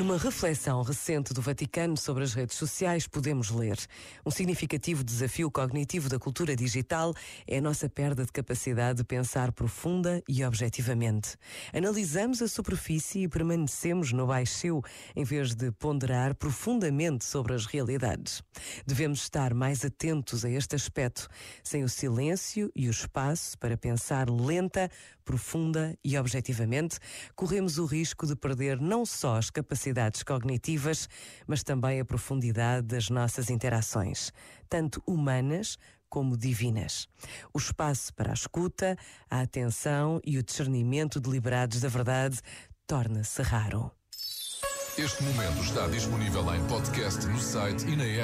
Numa reflexão recente do Vaticano sobre as redes sociais, podemos ler: um significativo desafio cognitivo da cultura digital é a nossa perda de capacidade de pensar profunda e objetivamente. Analisamos a superfície e permanecemos no baixo em vez de ponderar profundamente sobre as realidades. Devemos estar mais atentos a este aspecto, sem o silêncio e o espaço para pensar lenta, profunda e objetivamente, corremos o risco de perder não só as capacidades capacidades cognitivas, mas também a profundidade das nossas interações, tanto humanas como divinas. O espaço para a escuta, a atenção e o discernimento deliberados da verdade torna-se raro. Este momento está disponível em podcast no site e na app.